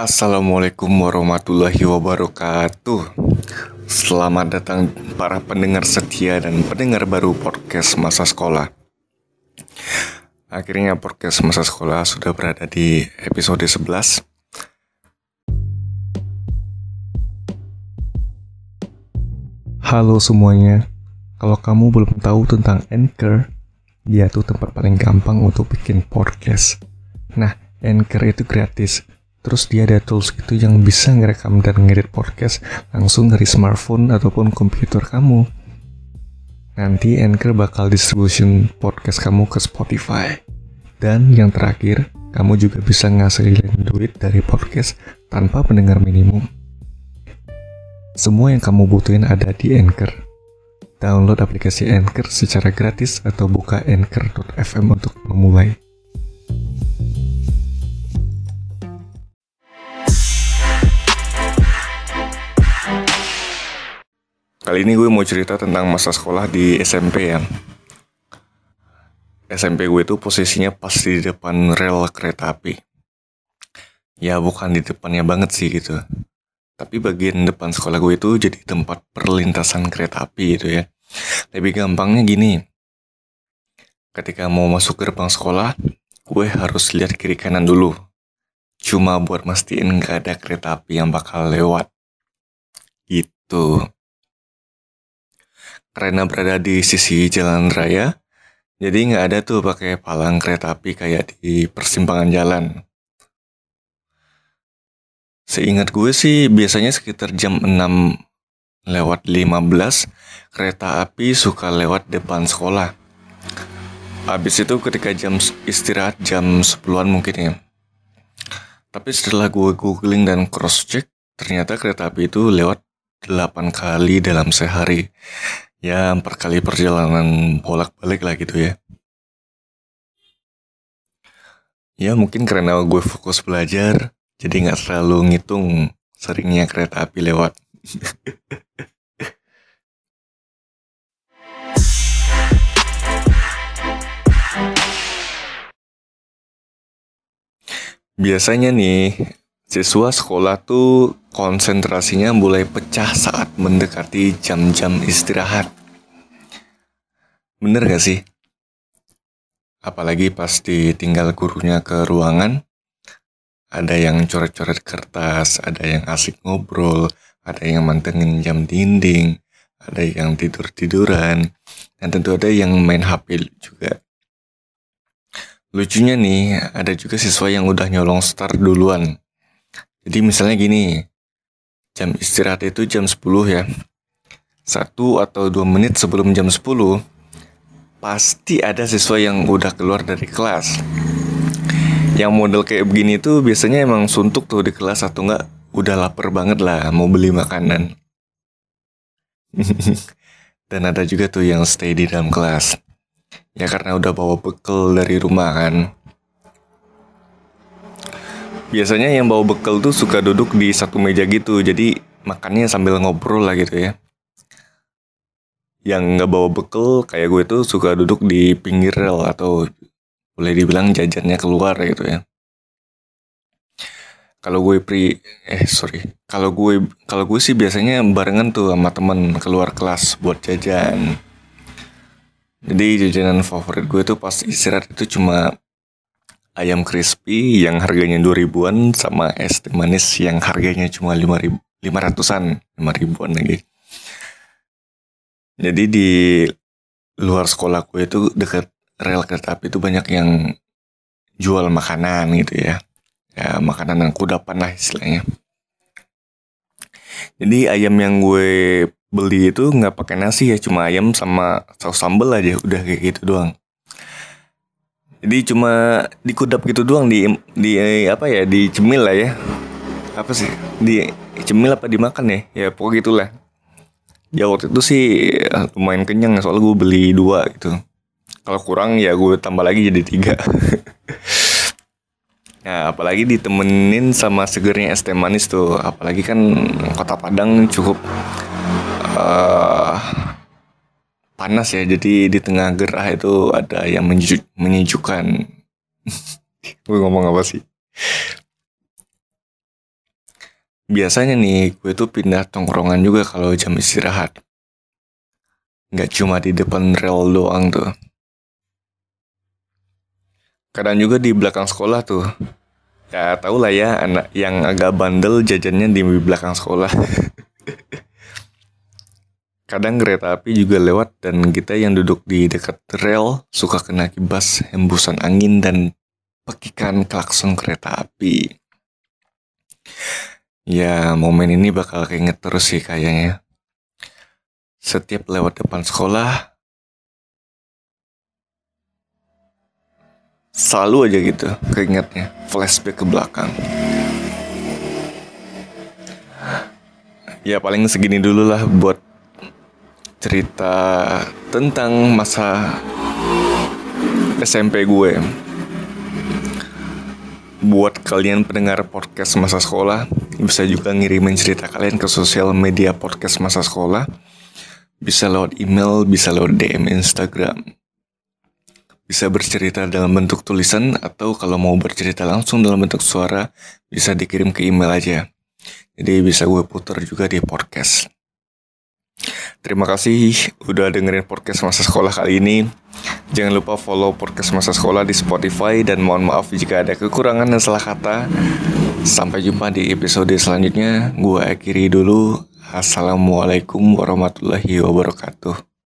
Assalamualaikum warahmatullahi wabarakatuh. Selamat datang para pendengar setia dan pendengar baru podcast masa sekolah. Akhirnya podcast masa sekolah sudah berada di episode 11. Halo semuanya. Kalau kamu belum tahu tentang Anchor, dia tuh tempat paling gampang untuk bikin podcast. Nah, Anchor itu gratis Terus dia ada tools gitu yang bisa ngerekam dan ngedit podcast langsung dari smartphone ataupun komputer kamu. Nanti Anchor bakal distribution podcast kamu ke Spotify. Dan yang terakhir, kamu juga bisa ngasilin duit dari podcast tanpa pendengar minimum. Semua yang kamu butuhin ada di Anchor. Download aplikasi Anchor secara gratis atau buka anchor.fm untuk memulai. Kali ini gue mau cerita tentang masa sekolah di SMP ya. SMP gue itu posisinya pas di depan rel kereta api. Ya bukan di depannya banget sih gitu. Tapi bagian depan sekolah gue itu jadi tempat perlintasan kereta api gitu ya. Lebih gampangnya gini. Ketika mau masuk gerbang sekolah, gue harus lihat kiri kanan dulu. Cuma buat mastiin gak ada kereta api yang bakal lewat. Gitu karena berada di sisi jalan raya, jadi nggak ada tuh pakai palang kereta api kayak di persimpangan jalan. Seingat gue sih biasanya sekitar jam 6 lewat 15 kereta api suka lewat depan sekolah. Habis itu ketika jam istirahat jam 10-an mungkin ya. Tapi setelah gue googling dan cross check, ternyata kereta api itu lewat 8 kali dalam sehari ya empat kali perjalanan bolak-balik lah gitu ya. Ya mungkin karena gue fokus belajar, jadi nggak selalu ngitung seringnya kereta api lewat. Biasanya nih, siswa sekolah tuh konsentrasinya mulai pecah saat mendekati jam-jam istirahat. Bener gak sih? Apalagi pas ditinggal gurunya ke ruangan, ada yang coret-coret kertas, ada yang asik ngobrol, ada yang mantengin jam dinding, ada yang tidur-tiduran, dan tentu ada yang main HP juga. Lucunya nih, ada juga siswa yang udah nyolong start duluan. Jadi misalnya gini, jam istirahat itu jam 10 ya. Satu atau dua menit sebelum jam 10, pasti ada siswa yang udah keluar dari kelas. Yang model kayak begini tuh biasanya emang suntuk tuh di kelas atau enggak udah lapar banget lah mau beli makanan. Dan ada juga tuh yang stay di dalam kelas. Ya karena udah bawa bekal dari rumah kan. Biasanya yang bawa bekal tuh suka duduk di satu meja gitu, jadi makannya sambil ngobrol lah gitu ya. Yang nggak bawa bekal kayak gue tuh suka duduk di pinggir rel atau boleh dibilang jajannya keluar gitu ya. Kalau gue pri eh sorry, kalau gue kalau gue sih biasanya barengan tuh sama temen keluar kelas buat jajan. Jadi jajanan favorit gue tuh pas istirahat itu cuma ayam crispy yang harganya 2000-an sama es teh manis yang harganya cuma 5000 500-an, 5000-an lagi. Jadi di luar sekolah gue itu dekat rel kereta api itu banyak yang jual makanan gitu ya. Ya makanan yang kudapan lah istilahnya. Jadi ayam yang gue beli itu nggak pakai nasi ya, cuma ayam sama saus sambal aja, udah kayak gitu doang. Jadi cuma dikudap gitu doang di di apa ya dicemil lah ya. Apa sih? Di cemil apa dimakan ya? Ya pokoknya gitulah. Ya waktu itu sih eh, lumayan kenyang soalnya gue beli dua gitu. Kalau kurang ya gue tambah lagi jadi tiga. Nah, apalagi ditemenin sama segernya es teh manis tuh. Apalagi kan kota Padang cukup uh, panas ya jadi di tengah gerah itu ada yang menyejukkan gue ngomong apa sih biasanya nih gue tuh pindah tongkrongan juga kalau jam istirahat. Nggak cuma di depan rel doang tuh. Kadang juga di belakang sekolah tuh. Ya tau lah ya anak yang agak bandel jajannya di belakang sekolah. Kadang kereta api juga lewat dan kita yang duduk di dekat rel suka kena kibas hembusan angin dan pekikan klakson kereta api. Ya, momen ini bakal keinget terus sih kayaknya. Setiap lewat depan sekolah, selalu aja gitu keingetnya, flashback ke belakang. Ya paling segini dulu lah buat cerita tentang masa SMP gue. Buat kalian pendengar podcast masa sekolah, bisa juga ngirimin cerita kalian ke sosial media podcast masa sekolah. Bisa lewat email, bisa lewat DM Instagram. Bisa bercerita dalam bentuk tulisan atau kalau mau bercerita langsung dalam bentuk suara, bisa dikirim ke email aja. Jadi bisa gue putar juga di podcast. Terima kasih udah dengerin podcast masa sekolah kali ini. Jangan lupa follow podcast masa sekolah di Spotify dan mohon maaf jika ada kekurangan dan salah kata. Sampai jumpa di episode selanjutnya. Gue akhiri dulu. Assalamualaikum warahmatullahi wabarakatuh.